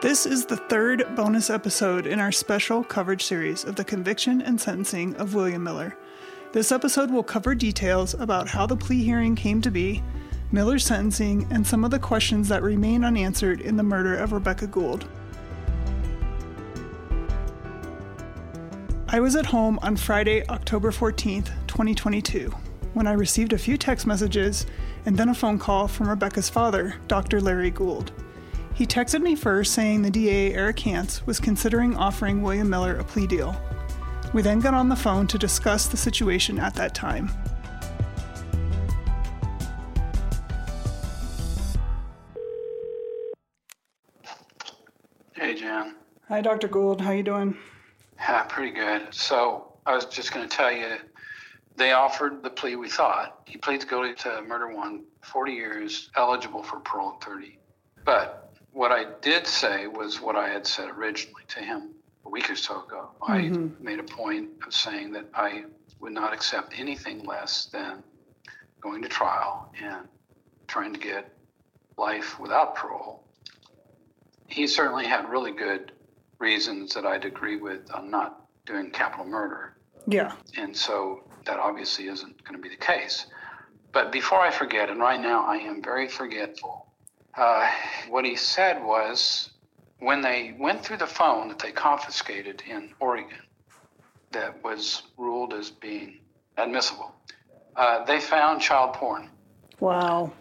This is the third bonus episode in our special coverage series of the conviction and sentencing of William Miller. This episode will cover details about how the plea hearing came to be, Miller's sentencing, and some of the questions that remain unanswered in the murder of Rebekah Gould. I was at home on Friday, October 14th, 2022, when I received a few text messages and then a phone call from Rebekah's father, Dr. Larry Gould. He texted me first saying the DA, Eric Hance, was considering offering William Miller a plea deal. We then got on the phone to discuss the situation at that time. Hey, Jen. Hi, Dr. Gould. How you doing? Yeah, pretty good. So I was just going to tell you, they offered the plea we thought. He pleads guilty to murder one, 40 years, eligible for parole at 30. But what I did say was what I had said originally to him a week or so ago. I mm-hmm. made a point of saying that I would not accept anything less than going to trial and trying to get life without parole. He certainly had really good reasons that I'd agree with on not doing capital murder. Yeah. And so that obviously isn't going to be the case. But before I forget, and right now I am very forgetful, uh, what he said was when they went through the phone that they confiscated in Oregon, that was ruled as being admissible, uh, they found child porn. Wow.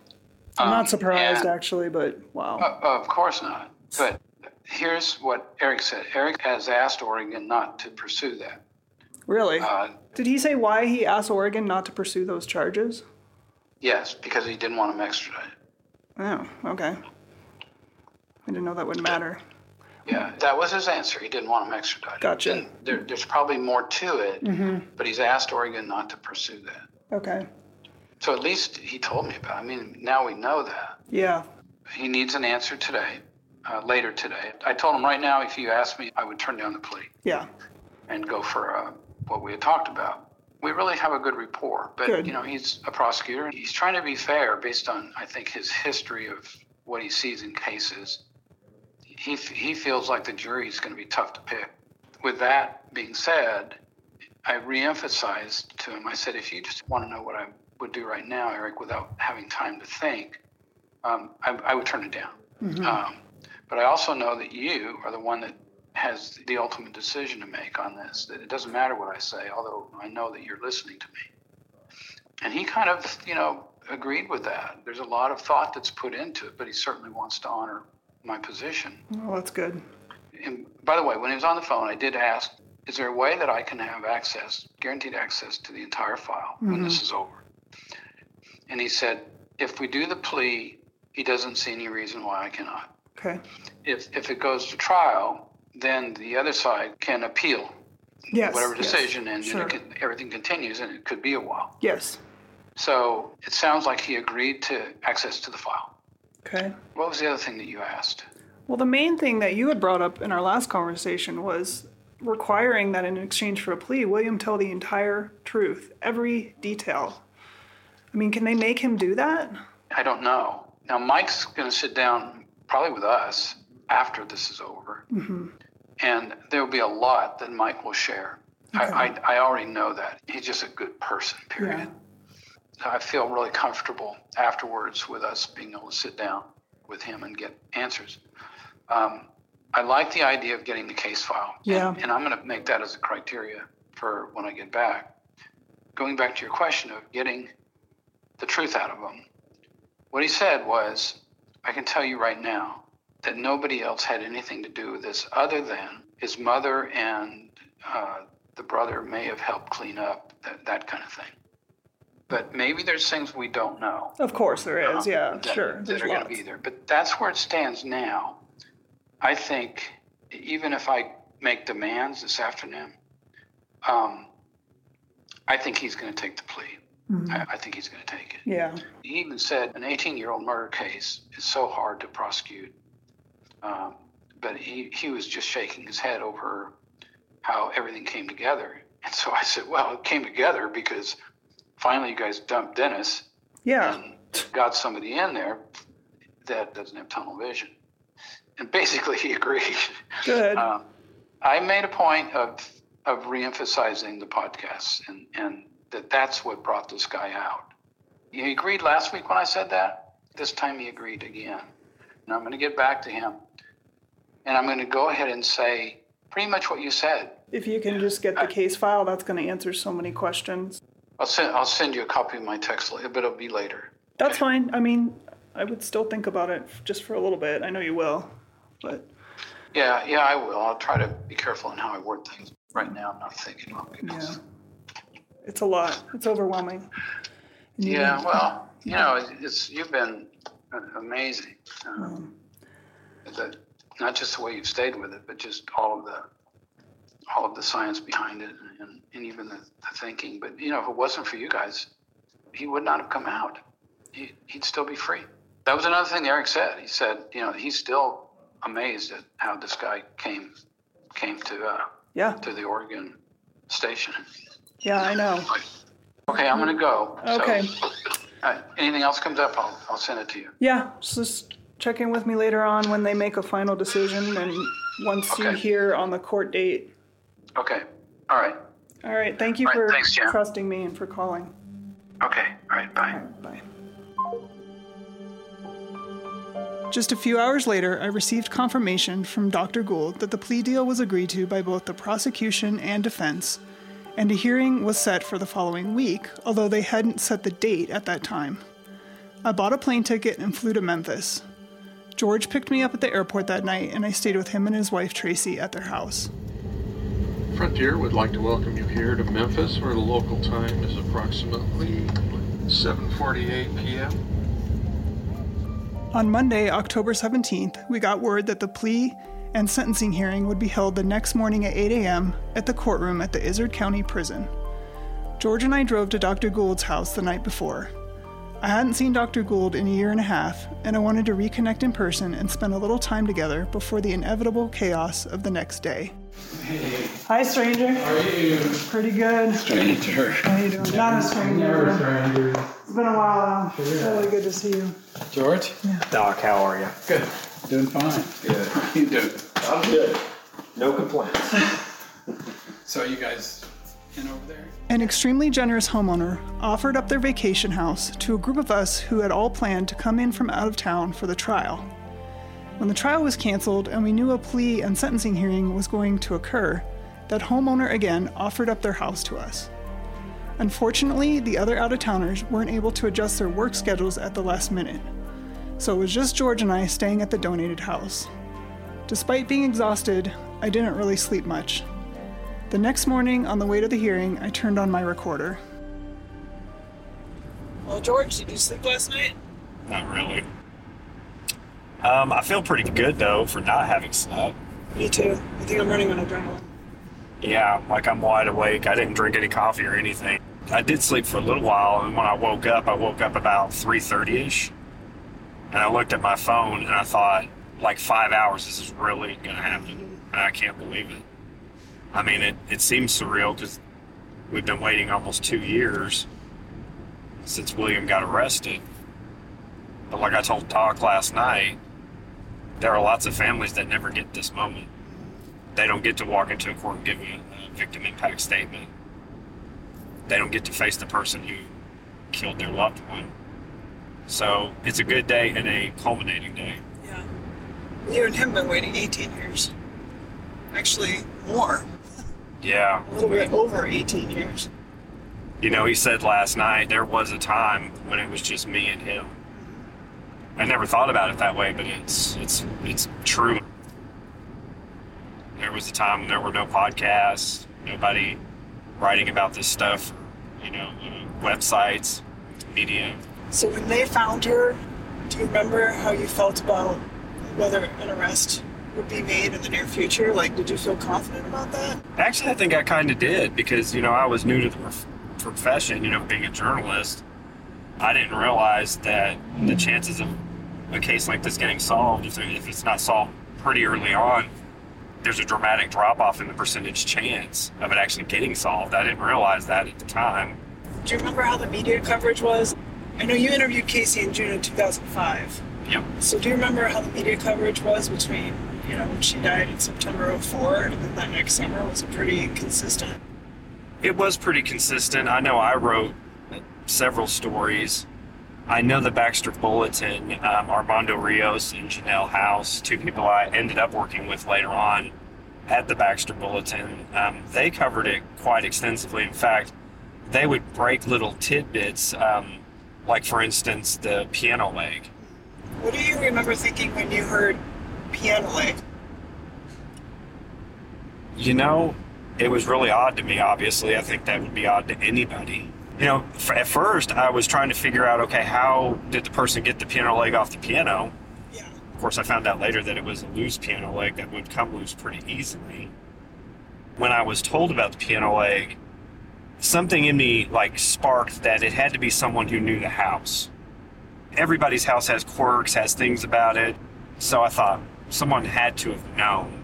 I'm Um, not surprised, and- actually, but wow. Uh, of course not. But here's what Eric said Eric has asked Oregon not to pursue that. really? Uh, Did he say why he asked Oregon not to pursue those charges? yes, because he didn't want them extradited. Oh, okay. I didn't know that would matter. Yeah, that was his answer. He didn't want him extradited. Gotcha. And there, there's probably more to it, but he's asked Oregon not to pursue that. Okay. So at least he told me about. It. I mean, now we know that Yeah. he needs an answer today, uh, later today. I told him right now, if you asked me, I would turn down the plea Yeah. and go for uh, what we had talked about. We really have a good rapport, but Good. you know, he's a prosecutor. He's trying to be fair based on, I think, his history of what he sees in cases. He he feels like the jury is going to be tough to pick. With that being said, I reemphasized to him. I said, if you just want to know what I would do right now, Eric, without having time to think, um, I, I would turn it down. Um, but I also know that you are the one that has the ultimate decision to make on this. It doesn't matter what I say, although I know that you're listening to me. And he kind of, you know, agreed with that. There's a lot of thought that's put into it, but he certainly wants to honor my position. Well, that's good. And by the way, when he was on the phone, I did ask, is there a way that I can have access, guaranteed access to the entire file when mm-hmm. this is over? And he said, if we do the plea, he doesn't see any reason why I cannot. Okay. If, if it goes to trial, then the other side can appeal Yes. whatever yes. decision and, Sure. and it can, everything continues and it could be a while. Yes. So it sounds like he agreed to access to the file. Okay. What was the other thing that you asked? Well, the main thing that you had brought up in our last conversation was requiring that in exchange for a plea, William tell the entire truth, every detail. I mean, can they make him do that? I don't know. Now, Mike's going to sit down probably with us after this is over, mm-hmm. And there will be a lot that Mike will share. I, I, I already know that. He's just a good person, period. I feel really comfortable afterwards with us being able to sit down with him and get answers. Um, I like the idea of getting the case file. and- Yeah. And, I'm going to make that as a criteria for when I get back. Going back to your question of getting the truth out of him, what he said was, I can tell you right now that nobody else had anything to do with this other than his mother and uh, the brother may have helped clean up, that, that kind of thing. But maybe there's things we don't know. Of course there is. um, Yeah, that, sure. That are going to be there. But that's where it stands now. I think even if I make demands this afternoon, um, I think he's going to take the plea. I, I think he's going to take it. Yeah. He even said an 18 year old murder case is so hard to prosecute. Um, but he, he was just shaking his head over how everything came together. And so I said, well, it came together because finally you guys dumped Dennis Yeah. and got somebody in there that doesn't have tunnel vision. and basically he agreed. Good. Um, I made a point of of reemphasizing the podcasts and and that that's what brought this guy out. He agreed last week when I said that. This time he agreed again. And I'm going to get back to him. And I'm going to go ahead and say pretty much what you said. If you can just get the case file, that's going to answer so many questions. I'll send I'll send you a copy of my text, but it'll be later. That's fine. I mean, I would still think about it just for a little bit. I know you will, but Yeah, yeah, I will. I'll try to be careful in how I word things. Right now, I'm not thinking long yeah, it's a lot. It's overwhelming. You- Yeah, well, you know, it's, you've been amazing. Um, that not just the way you've stayed with it, but just all of the all of the science behind it, and, and even the, the thinking. But you know, if it wasn't for you guys, he would not have come out. He, he'd still be free. That was another thing Eric said. He said, you know, he's still amazed at how this guy came came to uh, yeah, to the Oregon station. yeah, I know. Okay, I'm gonna go. So, Okay. uh, anything else comes up, I'll, I'll send it to you. Yeah, just check in with me later on when they make a final decision and once you Okay. hear on the court date. Okay. All right. All right, thank you right, for thanks, trusting me and for calling. Okay. All right. Bye. All right, bye. Just a few hours later, I received confirmation from Dr. Gould that the plea deal was agreed to by both the prosecution and defense, and a hearing was set for the following week, although they hadn't set the date at that time. I bought a plane ticket and flew to Memphis. George picked me up at the airport that night, and I stayed with him and his wife Tracy at their house. Frontier would like to welcome you here to Memphis, where the local time is approximately 7:48 p.m. On Monday, October 17th, we got word that the plea and sentencing hearing would be held the next morning at 8 a.m. at the courtroom at the Izard County Prison. George and I drove to Dr. Gould's house the night before. I hadn't seen Dr. Gould in a year and a half, and I wanted to reconnect in person and spend a little time together before the inevitable chaos of the next day. Hey. Hi, stranger. How are you? Pretty good. Stranger. How are you doing? Not a stranger. It's been a while. though. Really good to see you. George? Yeah. Doc, how are you? Good. Doing fine. Good. How you doing? I'm good. No complaints. So you guys over there? An extremely generous homeowner offered up their vacation house to a group of us who had all planned to come in from out of town for the trial. When the trial was canceled and we knew a plea and sentencing hearing was going to occur, that homeowner again offered up their house to us. Unfortunately, the other out of towners weren't able to adjust their work schedules at the last minute, so it was just George and I staying at the donated house. Despite being exhausted, I didn't really sleep much. The next morning, on the way to the hearing, I turned on my recorder. Well, George, did you sleep last night? Not really. Um, I feel pretty good though for not having slept. Me too. I think I'm running on adrenaline. Yeah, like I'm wide awake. I didn't drink any coffee or anything. I did sleep for a little while, and when I woke up, I woke up about 3:30 ish, and I looked at my phone and I thought, like five hours, this is really gonna happen, and I can't believe it. I mean, it it seems surreal because we've been waiting almost two years since William got arrested. But like I told Doc last night, there are lots of families that never get this moment. They don't get to walk into a court and give a, a victim impact statement. They don't get to face the person who killed their loved one. So it's a good day and a culminating day. Yeah. You and him been waiting 18 years. Actually, more. Yeah. A little bit over 18 years. You know, he said last night there was a time when it was just me and him. I never thought about it that way, but it's it's it's true. There was a time when there were no podcasts, nobody writing about this stuff, you know, uh, websites, media. So when they found her, do you remember how you felt about whether an arrest would be made in the near future? Like, did you feel confident about that? Actually, I think I kind of did because you know I was new to the prof- profession, you know, being a journalist. I didn't realize that the chances of a case like this getting solved, if, if it's not solved pretty early on, there's a dramatic drop off in the percentage chance of it actually getting solved. I didn't realize that at the time. Do you remember how the media coverage was? I know you interviewed Casey in June of 2005. Yep. So do you remember how the media coverage was between, you know, when she died in September of 04 and then that next summer? Was pretty consistent? It was pretty consistent. I know I wrote several stories. I know the Baxter Bulletin, um, Armando Rios and Janelle House, two people I ended up working with later on at the Baxter Bulletin, um, they covered it quite extensively. In fact, they would break little tidbits, um, like for instance, the piano leg. What do you remember thinking when you heard piano leg? You know, it was really odd to me, obviously. I think that would be odd to anybody. You know, f- at first, I was trying to figure out okay, how did the person get the piano leg off the piano? Yeah. Of course, I found out later that it was a loose piano leg that would come loose pretty easily. When I was told about the piano leg, something in me like sparked that it had to be someone who knew the house. Everybody's house has quirks, has things about it. So I thought someone had to have known.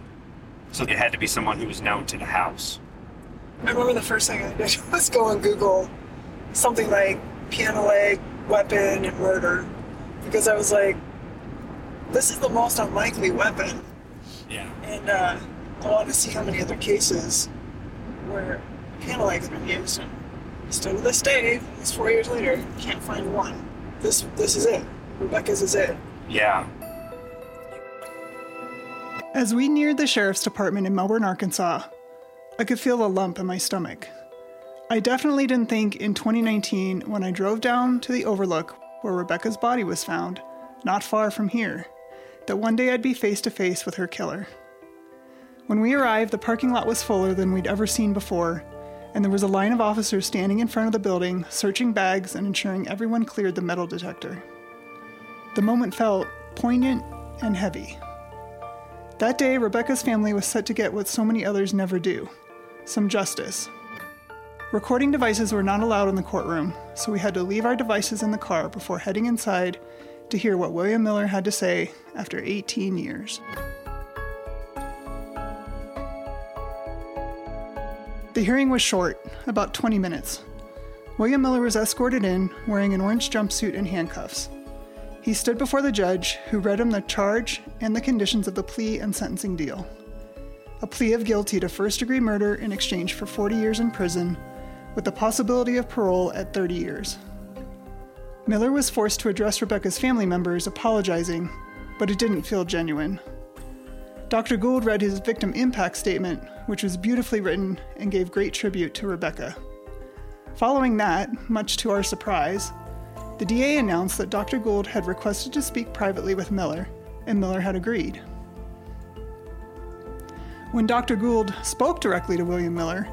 So it had to be someone who was known to the house. I remember the first thing I did was go on Google something like piano leg, weapon, and murder. Because I was like, this is the most unlikely weapon. Yeah. And uh, I wanted to see how many other cases where piano leg has been used. And still to this day, it's four years later, can't find one. This this is it. Rebekah's is it. Yeah. As we neared the sheriff's department in Melbourne, Arkansas, I could feel a lump in my stomach. I definitely didn't think in 2019 when I drove down to the overlook where Rebekah's body was found, not far from here, that one day I'd be face to face with her killer. When we arrived, the parking lot was fuller than we'd ever seen before, and there was a line of officers standing in front of the building, searching bags and ensuring everyone cleared the metal detector. The moment felt poignant and heavy. That day, Rebekah's family was set to get what so many others never do some justice. Recording devices were not allowed in the courtroom, so we had to leave our devices in the car before heading inside to hear what William Miller had to say after 18 years. The hearing was short, about 20 minutes. William Miller was escorted in wearing an orange jumpsuit and handcuffs. He stood before the judge, who read him the charge and the conditions of the plea and sentencing deal. A plea of guilty to first degree murder in exchange for 40 years in prison, with the possibility of parole at 30 years. Miller was forced to address Rebekah's family members, apologizing, but it didn't feel genuine. Dr. Gould read his victim impact statement, which was beautifully written and gave great tribute to Rebekah. Following that, much to our surprise, the DA announced that Dr. Gould had requested to speak privately with Miller, and Miller had agreed. When Dr. Gould spoke directly to William Miller,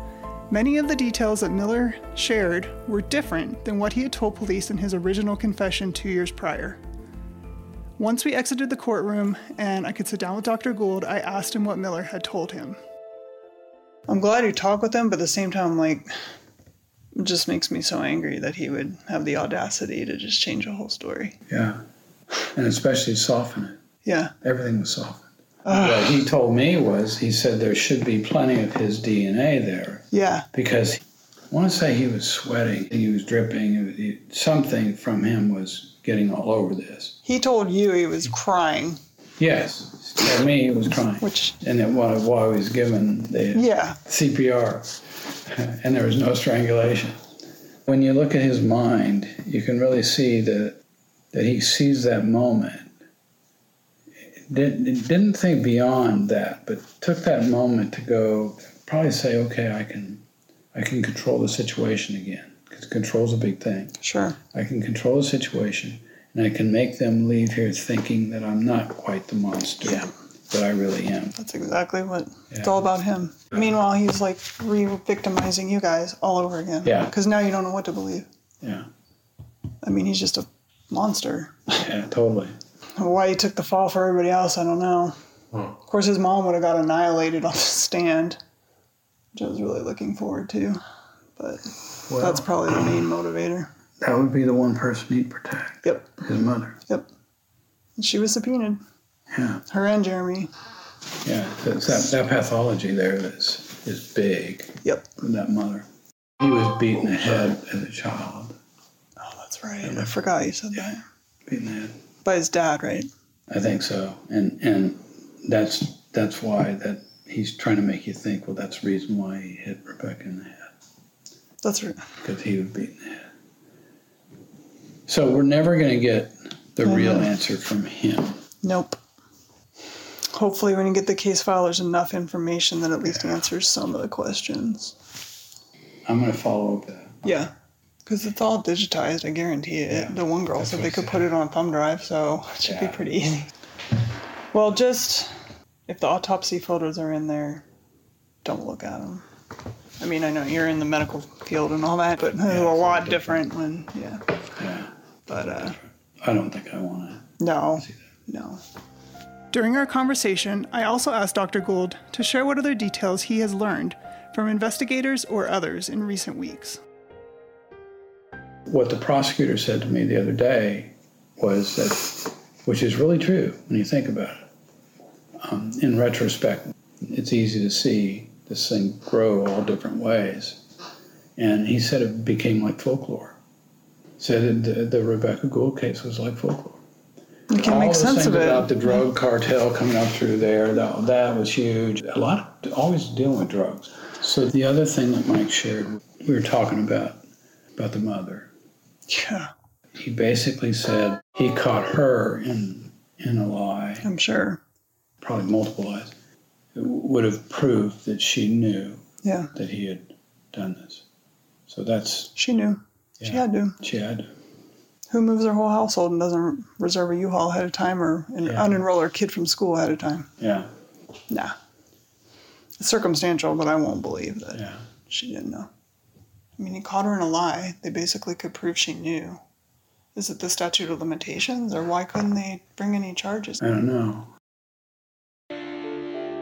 many of the details that Miller shared were different than what he had told police in his original confession two years prior. Once we exited the courtroom and I could sit down with Dr. Gould, I asked him what Miller had told him. I'm glad you talked with him, but at the same time, I'm like, it just makes me so angry that he would have the audacity to just change a whole story. Yeah. And especially soften it. Yeah. Everything was softened. what he told me was he said there should be plenty of his DNA there Yeah. because I want to say he was sweating, he was dripping, he- something from him was getting all over this. He told you he was crying, Yes, told me he was crying. which, And then while, while he was given the yeah. CPR, and there was no strangulation. When you look at his mind, you can really see that that he sees that moment. Didn't, didn't think beyond that, but took that moment to go probably say, okay, I can I can control the situation again because control's a big thing. Sure. I can control the situation, and I can make them leave here thinking that I'm not quite the monster Yeah. That I really am. That's exactly what it's all about him. Meanwhile, he's like re victimizing you guys all over again. Yeah. Because now you don't know what to believe. Yeah, I mean, he's just a monster. yeah, totally. Why he took the fall for everybody else, I don't know. Of course, his mom would have got annihilated on the stand, which I was really looking forward to. But Well, that's probably the main motivator. that would be the one person he'd protect. Yep. His mother. Yep. And she was subpoenaed. Yeah, Her and Jeremy. yeah. That's that, that pathology there is is big Yep. with that mother. He was beaten ahead as a child. Oh, that's That's right. I forgot you said that. beating the head. By his dad, right? I think so, and and that's that's why that he's trying to make you think. Well, that's the reason why he hit Rebekah in the head That's right. because he would beat in the head. So we're never going to get the real answer from him. Nope. Hopefully, when you get the case file, there's enough information that at least answers some of the questions. I'm going to follow up that. Yeah. Because it's all digitized, I guarantee it. Yeah, the one girl that's said they could put it on a thumb drive, so it should be pretty easy. Well, just if the autopsy photos are in there, don't look at them. I mean, I know you're in the medical field and all that, but it's a lot different when, yeah. Yeah, But, uh, I don't think I want to no, see that. no. During our conversation, I also asked Dr. Gould to share what other details he has learned from investigators or others in recent weeks. What the prosecutor said to me the other day was that, which is really true when you think about it. Um, in retrospect, it's easy to see this thing grow all different ways. And he said it became like folklore. Said the, the Rebekah Gould case was like folklore. You can all make the sense of it. about the drug cartel coming up through there, that, that was huge. A lot of, always dealing with drugs. So the other thing that Mike shared, we were talking about, about the mother yeah, he basically said he caught her in in a lie, I'm sure. probably multiple lies. It would have proved that she knew Yeah, that he had done this. So that's she knew. She had to. she had to. Who moves their whole household and doesn't reserve a U-Haul ahead of time or an Yeah. unenroll their kid from school ahead of time? Yeah, Nah. It's circumstantial, but I won't believe that yeah. she didn't know. I mean, he caught her in a lie. They basically could prove she knew. Is it the statute of limitations, or why couldn't they bring any charges? I don't know.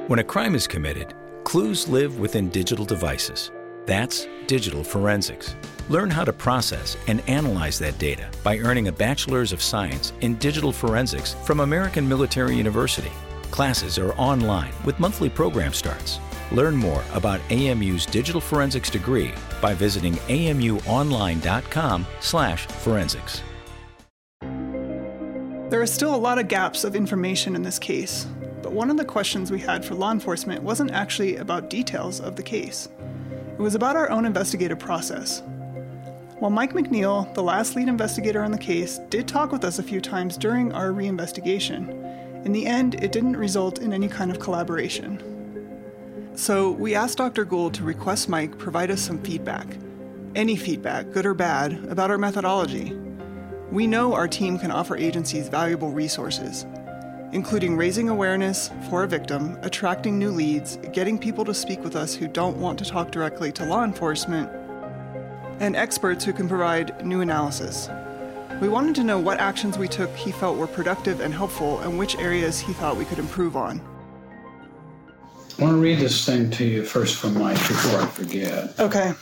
When a crime is committed, clues live within digital devices. That's digital forensics. Learn how to process and analyze that data by earning a Bachelor's of Science in Digital Forensics from American Military University. Classes are online with monthly program starts. Learn more about AMU's digital forensics degree by visiting amuonline.com/forensics. There are still a lot of gaps of information in this case, but one of the questions we had for law enforcement wasn't actually about details of the case. It was about our own investigative process. While Mike McNeil, the last lead investigator on the case, did talk with us a few times during our reinvestigation, in the end, it didn't result in any kind of collaboration. So we asked Dr. Gould to request Mike provide us some feedback. Any feedback, good or bad, about our methodology. We know our team can offer agencies valuable resources, including raising awareness for a victim, attracting new leads, getting people to speak with us who don't want to talk directly to law enforcement, and experts who can provide new analysis. We wanted to know what actions we took he felt were productive and helpful and which areas he thought we could improve on. I want to read this thing to you first from Mike before I forget. Okay.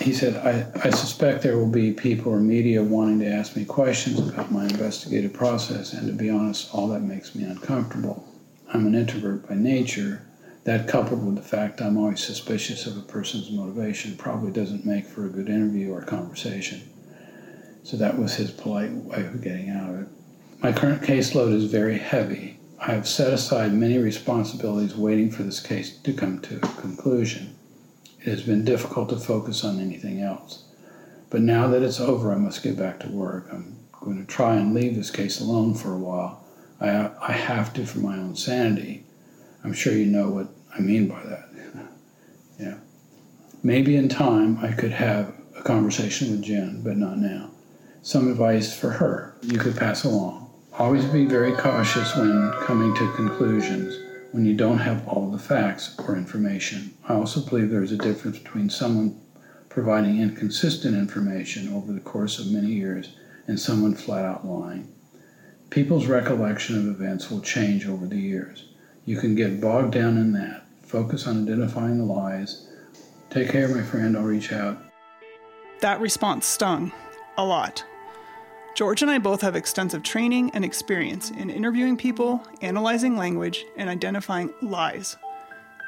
He said, I, I suspect there will be people or media wanting to ask me questions about my investigative process, and to be honest, all that makes me uncomfortable. I'm an introvert by nature. That, coupled with the fact I'm always suspicious of a person's motivation, probably doesn't make for a good interview or conversation. So that was his polite way of getting out of it. My current caseload is very heavy. I have set aside many responsibilities waiting for this case to come to a conclusion. It has been difficult to focus on anything else. But now that it's over, I must get back to work. I'm going to try and leave this case alone for a while. I, I have to for my own sanity. I'm sure you know what I mean by that. yeah. Maybe in time I could have a conversation with Jen, but not now. Some advice for her you could pass along. Always be very cautious when coming to conclusions when you don't have all the facts or information. I also believe there is a difference between someone providing inconsistent information over the course of many years and someone flat out lying. People's recollection of events will change over the years. You can get bogged down in that. Focus on identifying the lies. Take care, my friend. I'll reach out. That response stung a lot. George and I both have extensive training and experience in interviewing people, analyzing language, and identifying lies.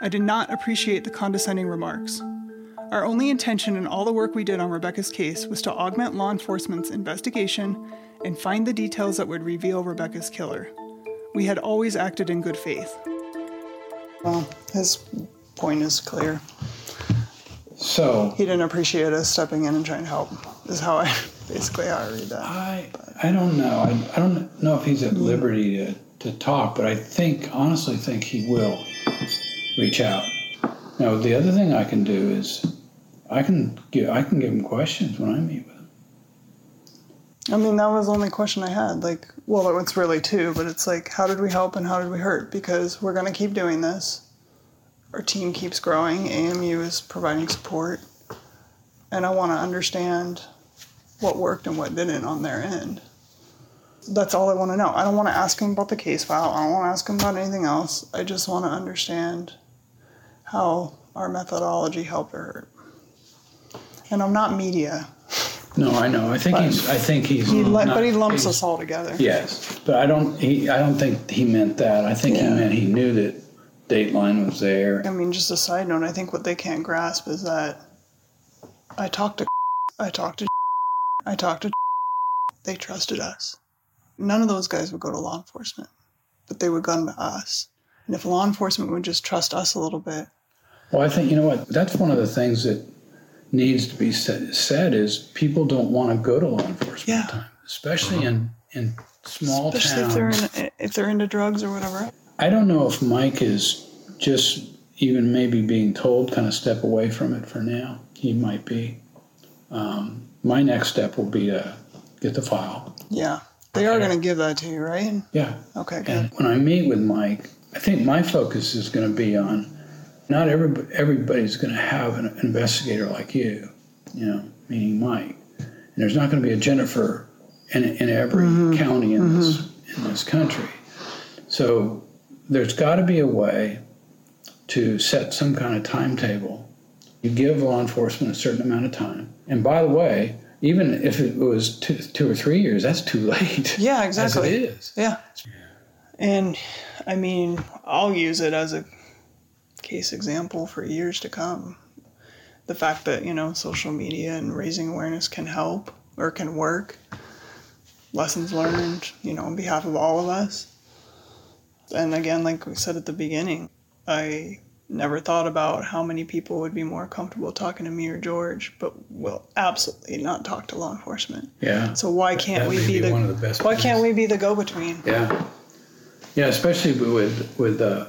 I did not appreciate the condescending remarks. Our only intention in all the work we did on Rebekah's case was to augment law enforcement's investigation and find the details that would reveal Rebekah's killer. We had always acted in good faith. Well, his point is clear. So He didn't appreciate us stepping in and trying to help, is how I basically how I read that. I I don't know. I, I don't know if he's at hmm. liberty to, to talk, but I think honestly think he will reach out. Now the other thing I can do is I can give I can give him questions when I meet with him. I mean, that was the only question I had. Like, well, it's really two, but it's like, how did we help and how did we hurt? Because we're going to keep doing this. Our team keeps growing. AMU is providing support. And I want to understand what worked and what didn't on their end. That's all I want to know. I don't want to ask him about the case file. I don't want to ask him about anything else. I just want to understand how our methodology helped or hurt. And I'm not media. No, I know. I think he's I think he's He le- not- but he lumps he's- us all together. Yes, but I don't. He, I don't think he meant that. I think he Yeah. meant he knew that Dateline was there. I mean, just a side note, I think what they can't grasp is that I talked to, I talked to, I talked to, they trusted us. None of those guys would go to law enforcement, but they would come to us. And if law enforcement would just trust us a little bit, Well, I think you know what. That's one of the things that needs to be said, said is people don't want to go to law enforcement Yeah. time, especially in in small especially towns. if they're in, if they're into drugs or whatever. I don't know if Mike is just even maybe being told kind of step away from it for now. He might be. Um, my next step will be to get the file. Yeah, they are going to give that to you, right? Yeah. Okay, good. And when I meet with Mike, I think my focus is going to be on not everybody, everybody's going to have an investigator like you, you know, meaning Mike. And there's not going to be a Jennifer in, in every mm-hmm. county in mm-hmm. this in this country. So there's got to be a way to set some kind of timetable. You give law enforcement a certain amount of time. And by the way, even if it was two, two or three years, that's too late. Yeah, exactly. As it is. Yeah. And I mean, I'll use it as a case example for years to come. The fact that, you know, social media and raising awareness can help or can work. Lessons learned, you know, on behalf of all of us. And again, like we said at the beginning, I never thought about how many people would be more comfortable talking to me or George, but will absolutely not talk to law enforcement. Yeah. So why can't we be, be the, one of the best why can't we be the go-between? Yeah, yeah, especially with with uh,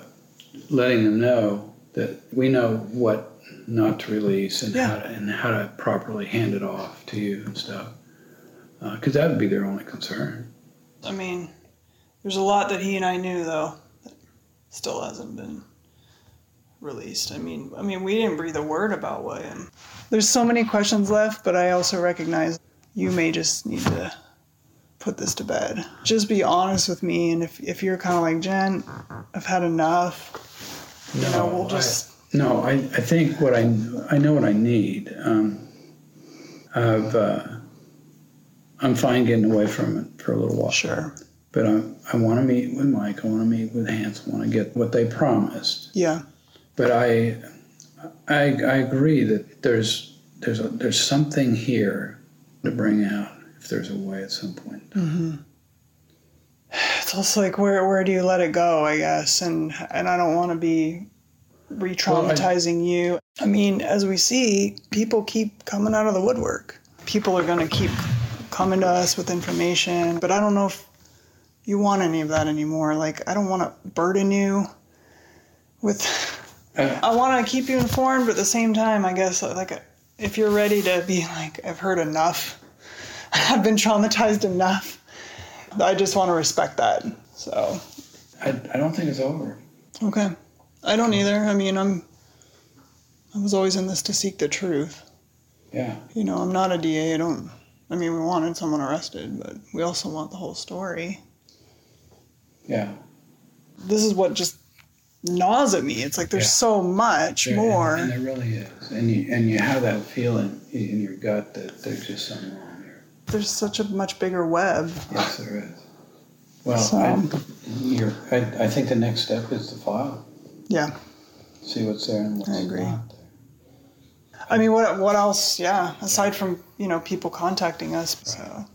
letting them know that we know what not to release and how to, and how to properly hand it off to you and stuff, because that would be their only concern. I mean, there's a lot that he and I knew though that still hasn't been released. I mean, I mean, we didn't breathe a word about William. There's so many questions left, but I also recognize you may just need to put this to bed. Just be honest with me, and if if you're kind of like Jen, I've had enough. You know, we'll I- just No, I, I think what I I know what I need. Um, I've uh, I'm fine getting away from it for a little while. sure. But I, I want to meet with Mike. I want to meet with Hance. I want to get what they promised. Yeah, But I, I, I agree that there's there's a, there's something here to bring out if there's a way at some point. Mm-hmm. it's also like where where do you let it go? I guess, and and I don't want to be re-traumatizing you. I mean, as we see, people keep coming out of the woodwork. People are going to keep coming to us with information, but I don't know if you want any of that anymore. Like, I don't want to burden you with. I want to keep you informed, but at the same time, I guess like if you're ready to be like, I've heard enough. I've been traumatized enough. I just want to respect that. So, I, I don't think it's over. okay. I don't either. I mean, I'm I was always in this to seek the truth. Yeah, You know, I'm not a DA. I don't I mean, we wanted someone arrested, but we also want the whole story. yeah. This is what just gnaws at me. It's like there's Yeah. so much There- more. and, and there really is, and you and you have that feeling in your gut that there's just something wrong here. there's such a much bigger web. Yes, there is. Well, So- I, I, I think the next step is to file, Yeah. see what's there and what's I agree. not there. I mean, what what else? Yeah, aside from you know people contacting us, so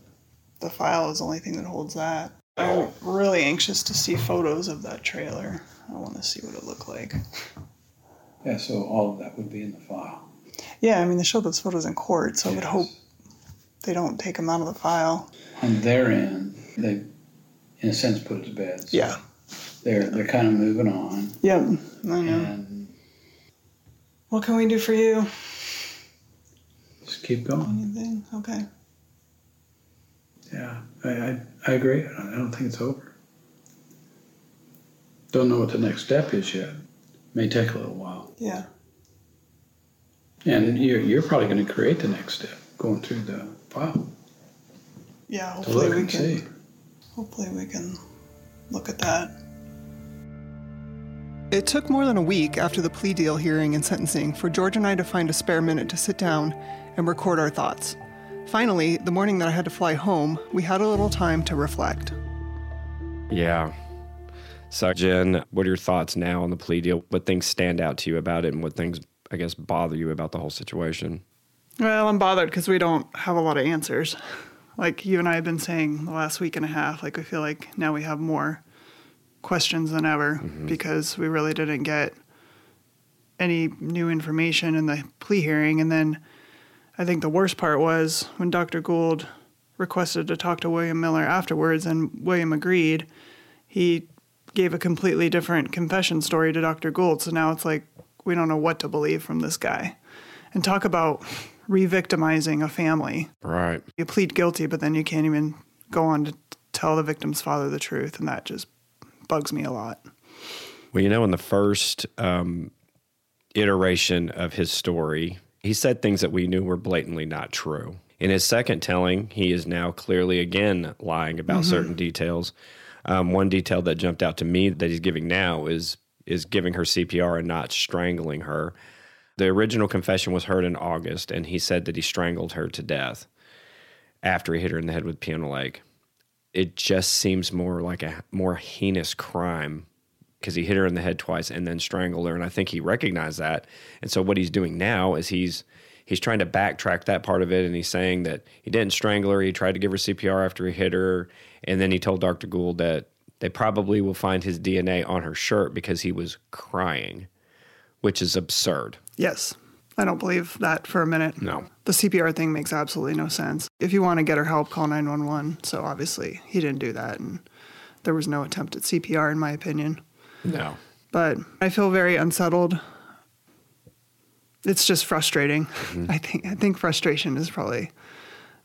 the file is the only thing that holds that. I'm really anxious to see photos of that trailer. I want to see what it looked like. Yeah, so all of that would be in the file. Yeah, I mean they showed those photos in court, so I would hope they don't take them out of the file. On their end, they, in a sense, put it to bed. So Yeah. They're, they're kind of moving on. Yep. I know. What can we do for you? just keep going. Anything? Okay. Yeah, I, I, I agree. I don't, think it's over. Don't know what the next step is yet. May take a little while. Yeah. And you're, you're probably going to create the next step, going through the file Yeah. Hopefully we can. see. Hopefully, we can look at that. It took more than a week after the plea deal hearing and sentencing for George and I to find a spare minute to sit down and record our thoughts. Finally, the morning that I had to fly home, we had a little time to reflect. Yeah. So, Jen, what are your thoughts now on the plea deal? What things stand out to you about it, and what things, I guess, bother you about the whole situation? Well, I'm bothered because we don't have a lot of answers. Like you and I have been saying the last week and a half, like we feel like now we have more questions than ever mm-hmm. because we really didn't get any new information in the plea hearing. And then I think the worst part was when Dr. Gould requested to talk to William Miller afterwards and William agreed, he gave a completely different confession story to Dr. Gould. So now it's like we don't know what to believe from this guy. And talk about re-victimizing a family. Right. You plead guilty, but then you can't even go on to tell the victim's father the truth, and that just bugs me a lot. Well, you know, in the first um, iteration of his story, he said things that we knew were blatantly not true. In his second telling, he is now clearly again lying about certain details. Um, one detail that jumped out to me that he's giving now is is giving her CPR and not strangling her. The original confession was heard in August, and he said that he strangled her to death after he hit her in the head with piano leg. It just seems more like a more heinous crime because he hit her in the head twice and then strangled her, and I think he recognized that. And so what he's doing now is he's he's trying to backtrack that part of it, and he's saying that he didn't strangle her. He tried to give her CPR after he hit her, and then he told Dr. Gould that they probably will find his DNA on her shirt because he was crying, which is absurd. Yes, I don't believe that for a minute. No. The CPR thing makes absolutely no sense. If you want to get her help, call 911. So obviously, he didn't do that, and there was no attempt at CPR, in my opinion. No. But I feel very unsettled. It's just frustrating. I think I think frustration is probably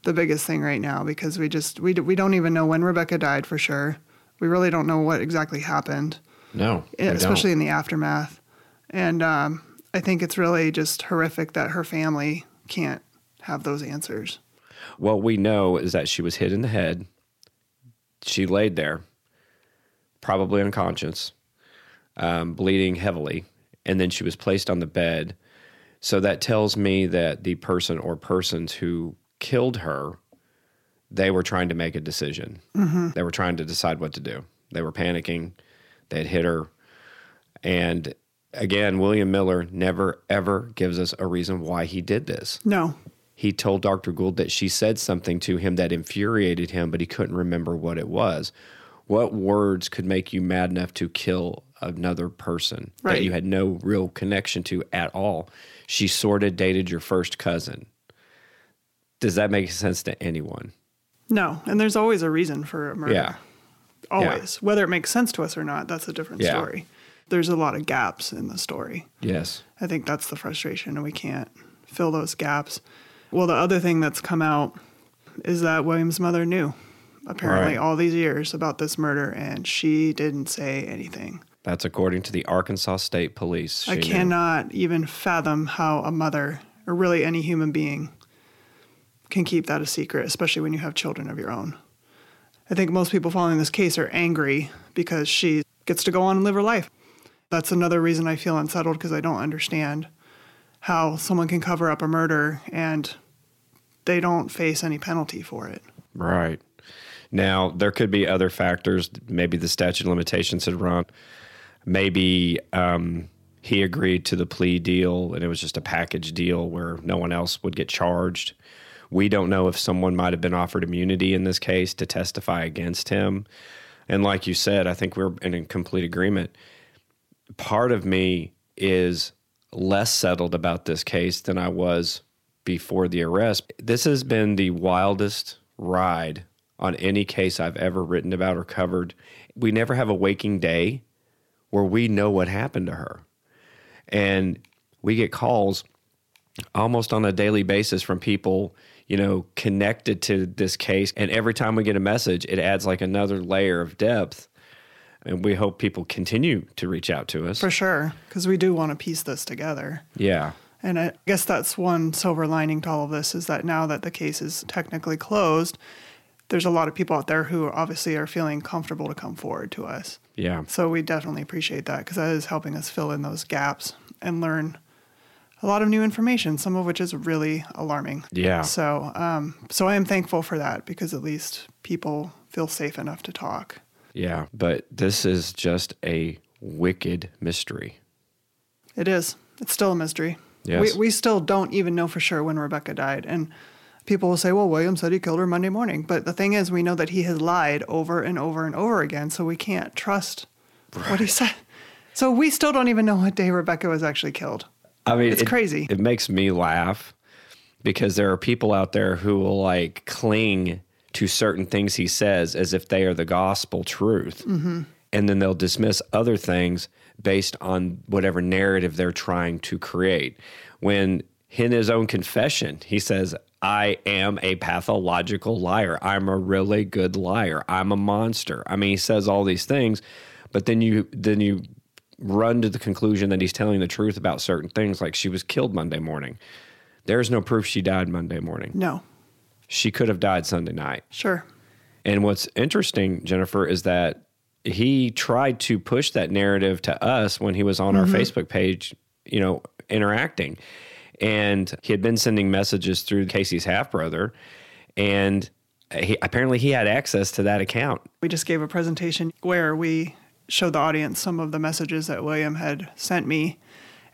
the biggest thing right now because we just we we don't even know when Rebekah died for sure. We really don't know what exactly happened. No. we don't. especially in the aftermath. And um, I think it's really just horrific that her family can't have those answers. What we know is that she was hit in the head. She laid there, probably unconscious, um, bleeding heavily, and then she was placed on the bed. So that tells me that the person or persons who killed her, they were trying to make a decision. They were trying to decide what to do. They were panicking. They had hit her. And again, William Miller never, ever gives us a reason why he did this No, he told Dr. Gould that she said something to him that infuriated him, but he couldn't remember what it was. What words could make you mad enough to kill another person that you had no real connection to at all? She sort of dated your first cousin. Does that make sense to anyone? no. And there's always a reason for a murder. Yeah. Always. Whether it makes sense to us or not, that's a different Yeah. story. There's a lot of gaps in the story. Yes. I think that's the frustration, and we can't fill those gaps. Well, the other thing that's come out is that William's mother knew, apparently, Right. all these years about this murder, and she didn't say anything. That's according to the Arkansas State Police. I She knew. cannot even fathom how a mother, or really any human being, can keep that a secret, especially when you have children of your own. I think most people following this case are angry because she gets to go on and live her life. That's another reason I feel unsettled because I don't understand how someone can cover up a murder and they don't face any penalty for it. Right. Now, there could be other factors. Maybe the statute of limitations had run. Maybe um, he agreed to the plea deal and it was just a package deal where no one else would get charged. We don't know if someone might have been offered immunity in this case to testify against him. And like you said, I think we're in complete agreement. Part of me is less settled about this case than I was before the arrest. This has been the wildest ride on any case I've ever written about or covered. We never have a waking day where we know what happened to her. And we get calls almost on a daily basis from people, you know, connected to this case. And every time we get a message, it adds like another layer of depth. And we hope people continue to reach out to us. For sure, because we do want to piece this together. Yeah. And I guess that's one silver lining to all of this is that now that the case is technically closed, there's a lot of people out there who obviously are feeling comfortable to come forward to us. Yeah. So we definitely appreciate that because that is helping us fill in those gaps and learn a lot of new information, some of which is really alarming. Yeah. So, um, so I am thankful for that because at least people feel safe enough to talk. Yeah. But this is just a wicked mystery. It is. It's still a mystery. Yes. We, we still don't even know for sure when Rebekah died. And people will say, well, William said he killed her Monday morning. But the thing is, we know that he has lied over and over and over again. So we can't trust what he said. So we still don't even know what day Rebekah was actually killed. I mean, It's it- crazy. It makes me laugh because there are people out there who will like cling to certain things he says as if they are the gospel truth. Mm-hmm. And then they'll dismiss other things based on whatever narrative they're trying to create. When in his own confession, he says, I am a pathological liar. I'm a really good liar. I'm a monster. I mean, he says all these things, but then you then you run to the conclusion that he's telling the truth about certain things, like she was killed Monday morning. There's no proof she died Monday morning. No, She could have died Sunday night. sure. And what's interesting, Jennifer, is that he tried to push that narrative to us when he was on our mm-hmm. Facebook page, you know, interacting. And he had been sending messages through Casey's half brother. And he, apparently he had access to that account. We just gave a presentation where we showed the audience some of the messages that William had sent me,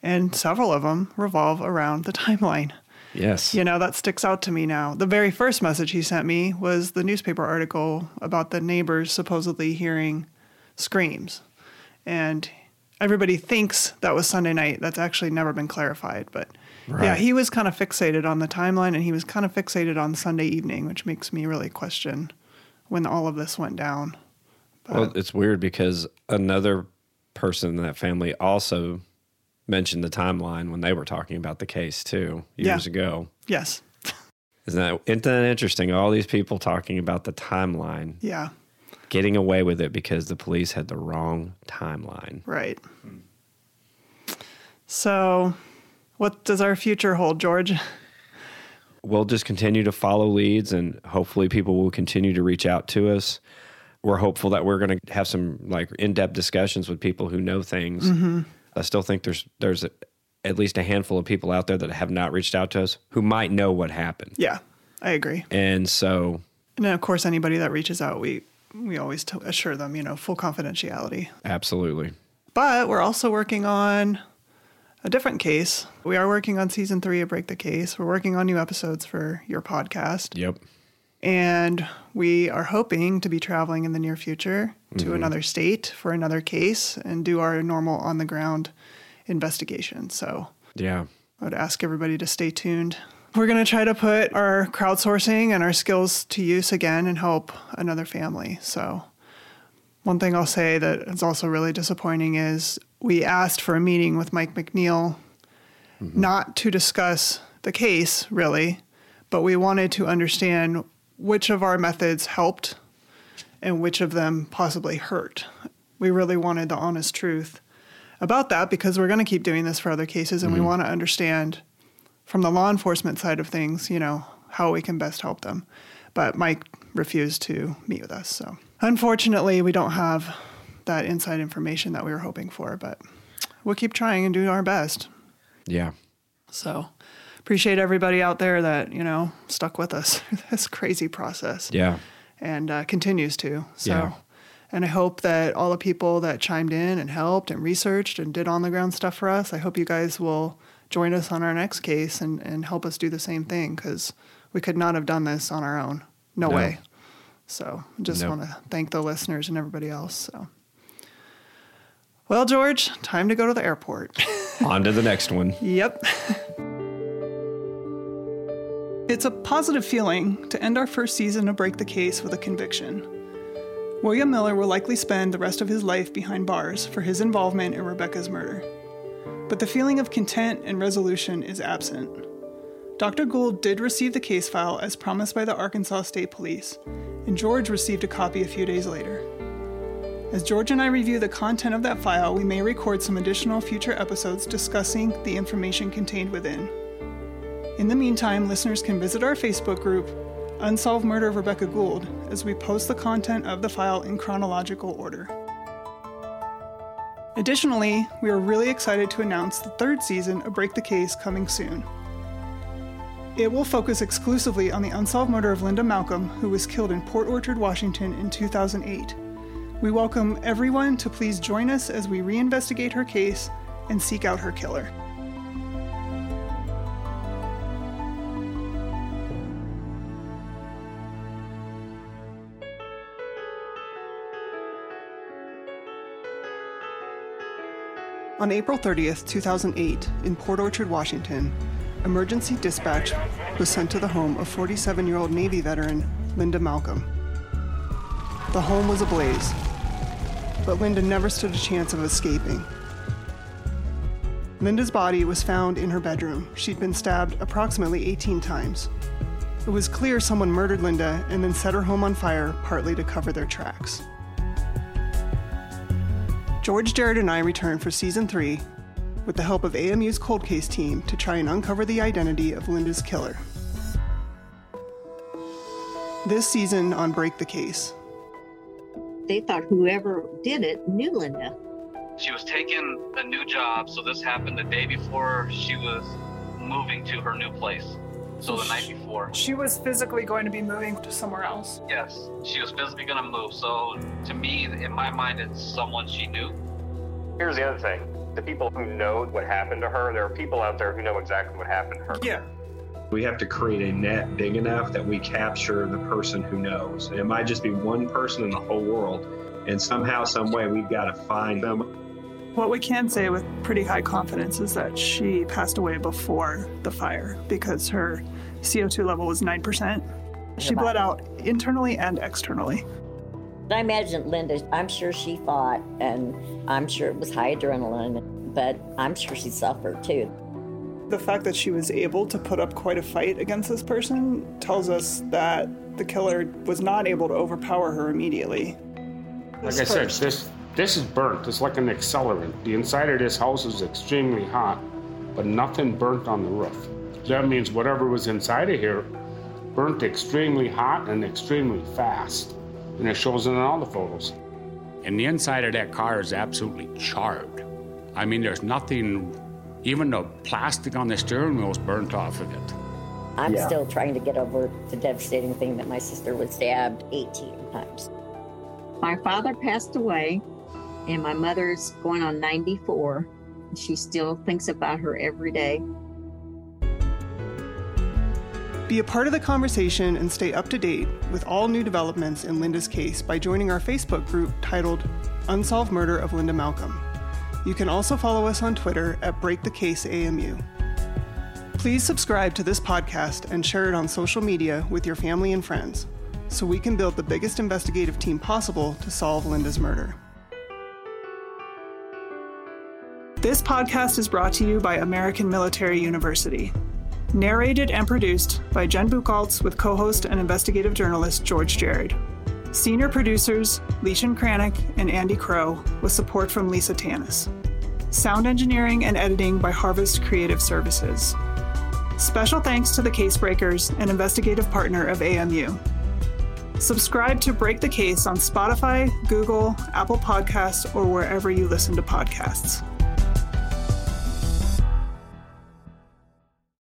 and several of them revolve around the timeline. Yes. You know, that sticks out to me now. The very first message he sent me was the newspaper article about the neighbors supposedly hearing screams. And everybody thinks that was Sunday night. That's actually never been clarified. But yeah, he was kind of fixated on the timeline and he was kind of fixated on Sunday evening, which makes me really question when all of this went down. Well, it's weird because another person in that family also mentioned the timeline when they were talking about the case too years Yeah. ago. Yes. Isn't that, isn't that interesting? All these people talking about the timeline, Yeah. getting away with it because the police had the wrong timeline. Right. So, what does our future hold, George? We'll just continue to follow leads and hopefully people will continue to reach out to us. We're hopeful that we're going to have some like in-depth discussions with people who know things. Mm-hmm. I still think there's there's a, at least a handful of people out there that have not reached out to us who might know what happened. Yeah, I agree. And so, And then, of course, anybody that reaches out, we we always t- assure them, you know, full confidentiality. absolutely. But we're also working on a different case. We are working on season three of Break the Case. We're working on new episodes for your podcast. Yep. And we are hoping to be traveling in the near future to mm-hmm. another state for another case and do our normal on the ground investigation. So Yeah. I would ask everybody to stay tuned. We're going to try to put our crowdsourcing and our skills to use again and help another family. So, one thing I'll say that is also really disappointing is we asked for a meeting with Mike McNeil mm-hmm. not to discuss the case really, but we wanted to understand which of our methods helped and which of them possibly hurt. We really wanted the honest truth about that because we're going to keep doing this for other cases and we mm-hmm. want to understand from the law enforcement side of things, you know, how we can best help them. But Mike refused to meet with us. So unfortunately, we don't have that inside information that we were hoping for, but we'll keep trying and do our best. Yeah. So appreciate everybody out there that, you know, stuck with us through this crazy process Yeah. and uh, continues to. So Yeah. And I hope that all the people that chimed in and helped and researched and did on the ground stuff for us, I hope you guys will join us on our next case and, and help us do the same thing because we could not have done this on our own. No, No. way. So just Nope. want to thank the listeners and everybody else. So, well, George, time to go to the airport. On to the next one. Yep. it's a positive feeling to end our first season of Break the Case with a conviction. William Miller will likely spend the rest of his life behind bars for his involvement in Rebekah's murder. But the feeling of content and resolution is absent. Dr. Gould did receive the case file as promised by the Arkansas State Police, and George received a copy a few days later. As George and I review the content of that file, we may record some additional future episodes discussing the information contained within. In the meantime, listeners can visit our Facebook group, Unsolved Murder of Rebekah Gould, as we post the content of the file in chronological order. Additionally, we are really excited to announce the third season of Break the Case coming soon. It will focus exclusively on the unsolved murder of Linda Malcolm, who was killed in Port Orchard, Washington in 2008. We welcome everyone to please join us as we reinvestigate her case and seek out her killer. On April 30th, 2008, in Port Orchard, Washington, emergency dispatch was sent to the home of 47 year old Navy veteran Linda Malcolm. The home was ablaze, but Linda never stood a chance of escaping. Linda's body was found in her bedroom. She'd been stabbed approximately 18 times. It was clear someone murdered Linda and then set her home on fire, partly to cover their tracks. George Jared and I return for season three with the help of AMU's cold case team to try and uncover the identity of Linda's killer. This season on Break the Case. They thought whoever did it knew Linda. She was taking a new job, so this happened the day before she was moving to her new place. So the night before. She was physically going to be moving to somewhere else. Yes, she was physically gonna move. So to me, in my mind, it's someone she knew. Here's the other thing. The people who know what happened to her, there are people out there who know exactly what happened to her. Yeah. We have to create a net big enough that we capture the person who knows. And it might just be one person in the whole world. And somehow, some way, we've got to find them. What we can say with pretty high confidence is that she passed away before the fire because her CO2 level was 9%. She bled out internally and externally. I imagine Linda, I'm sure she fought and I'm sure it was high adrenaline, but I'm sure she suffered too. The fact that she was able to put up quite a fight against this person tells us that the killer was not able to overpower her immediately. Like I said, this this is burnt. It's like an accelerant. The inside of this house is extremely hot, but nothing burnt on the roof. That means whatever was inside of here burnt extremely hot and extremely fast. And it shows in all the photos. And the inside of that car is absolutely charred. I mean, there's nothing, even the plastic on the steering wheel is burnt off of it. I'm Yeah. still trying to get over the devastating thing that my sister was stabbed 18 times. My father passed away, and my mother's going on 94. She still thinks about her every day. Be a part of the conversation and stay up to date with all new developments in Linda's case by joining our Facebook group titled Unsolved Murder of Linda Malcolm. You can also follow us on Twitter at Break the Case AMU. Please subscribe to this podcast and share it on social media with your family and friends so we can build the biggest investigative team possible to solve Linda's murder. This podcast is brought to you by American Military University. Narrated and produced by Jen Bucholtz with co host and investigative journalist George Jared. Senior producers Leishan Kranick and Andy Crow, with support from Lisa Tanis. Sound engineering and editing by Harvest Creative Services. Special thanks to the Casebreakers and investigative partner of AMU. Subscribe to Break the Case on Spotify, Google, Apple Podcasts, or wherever you listen to podcasts.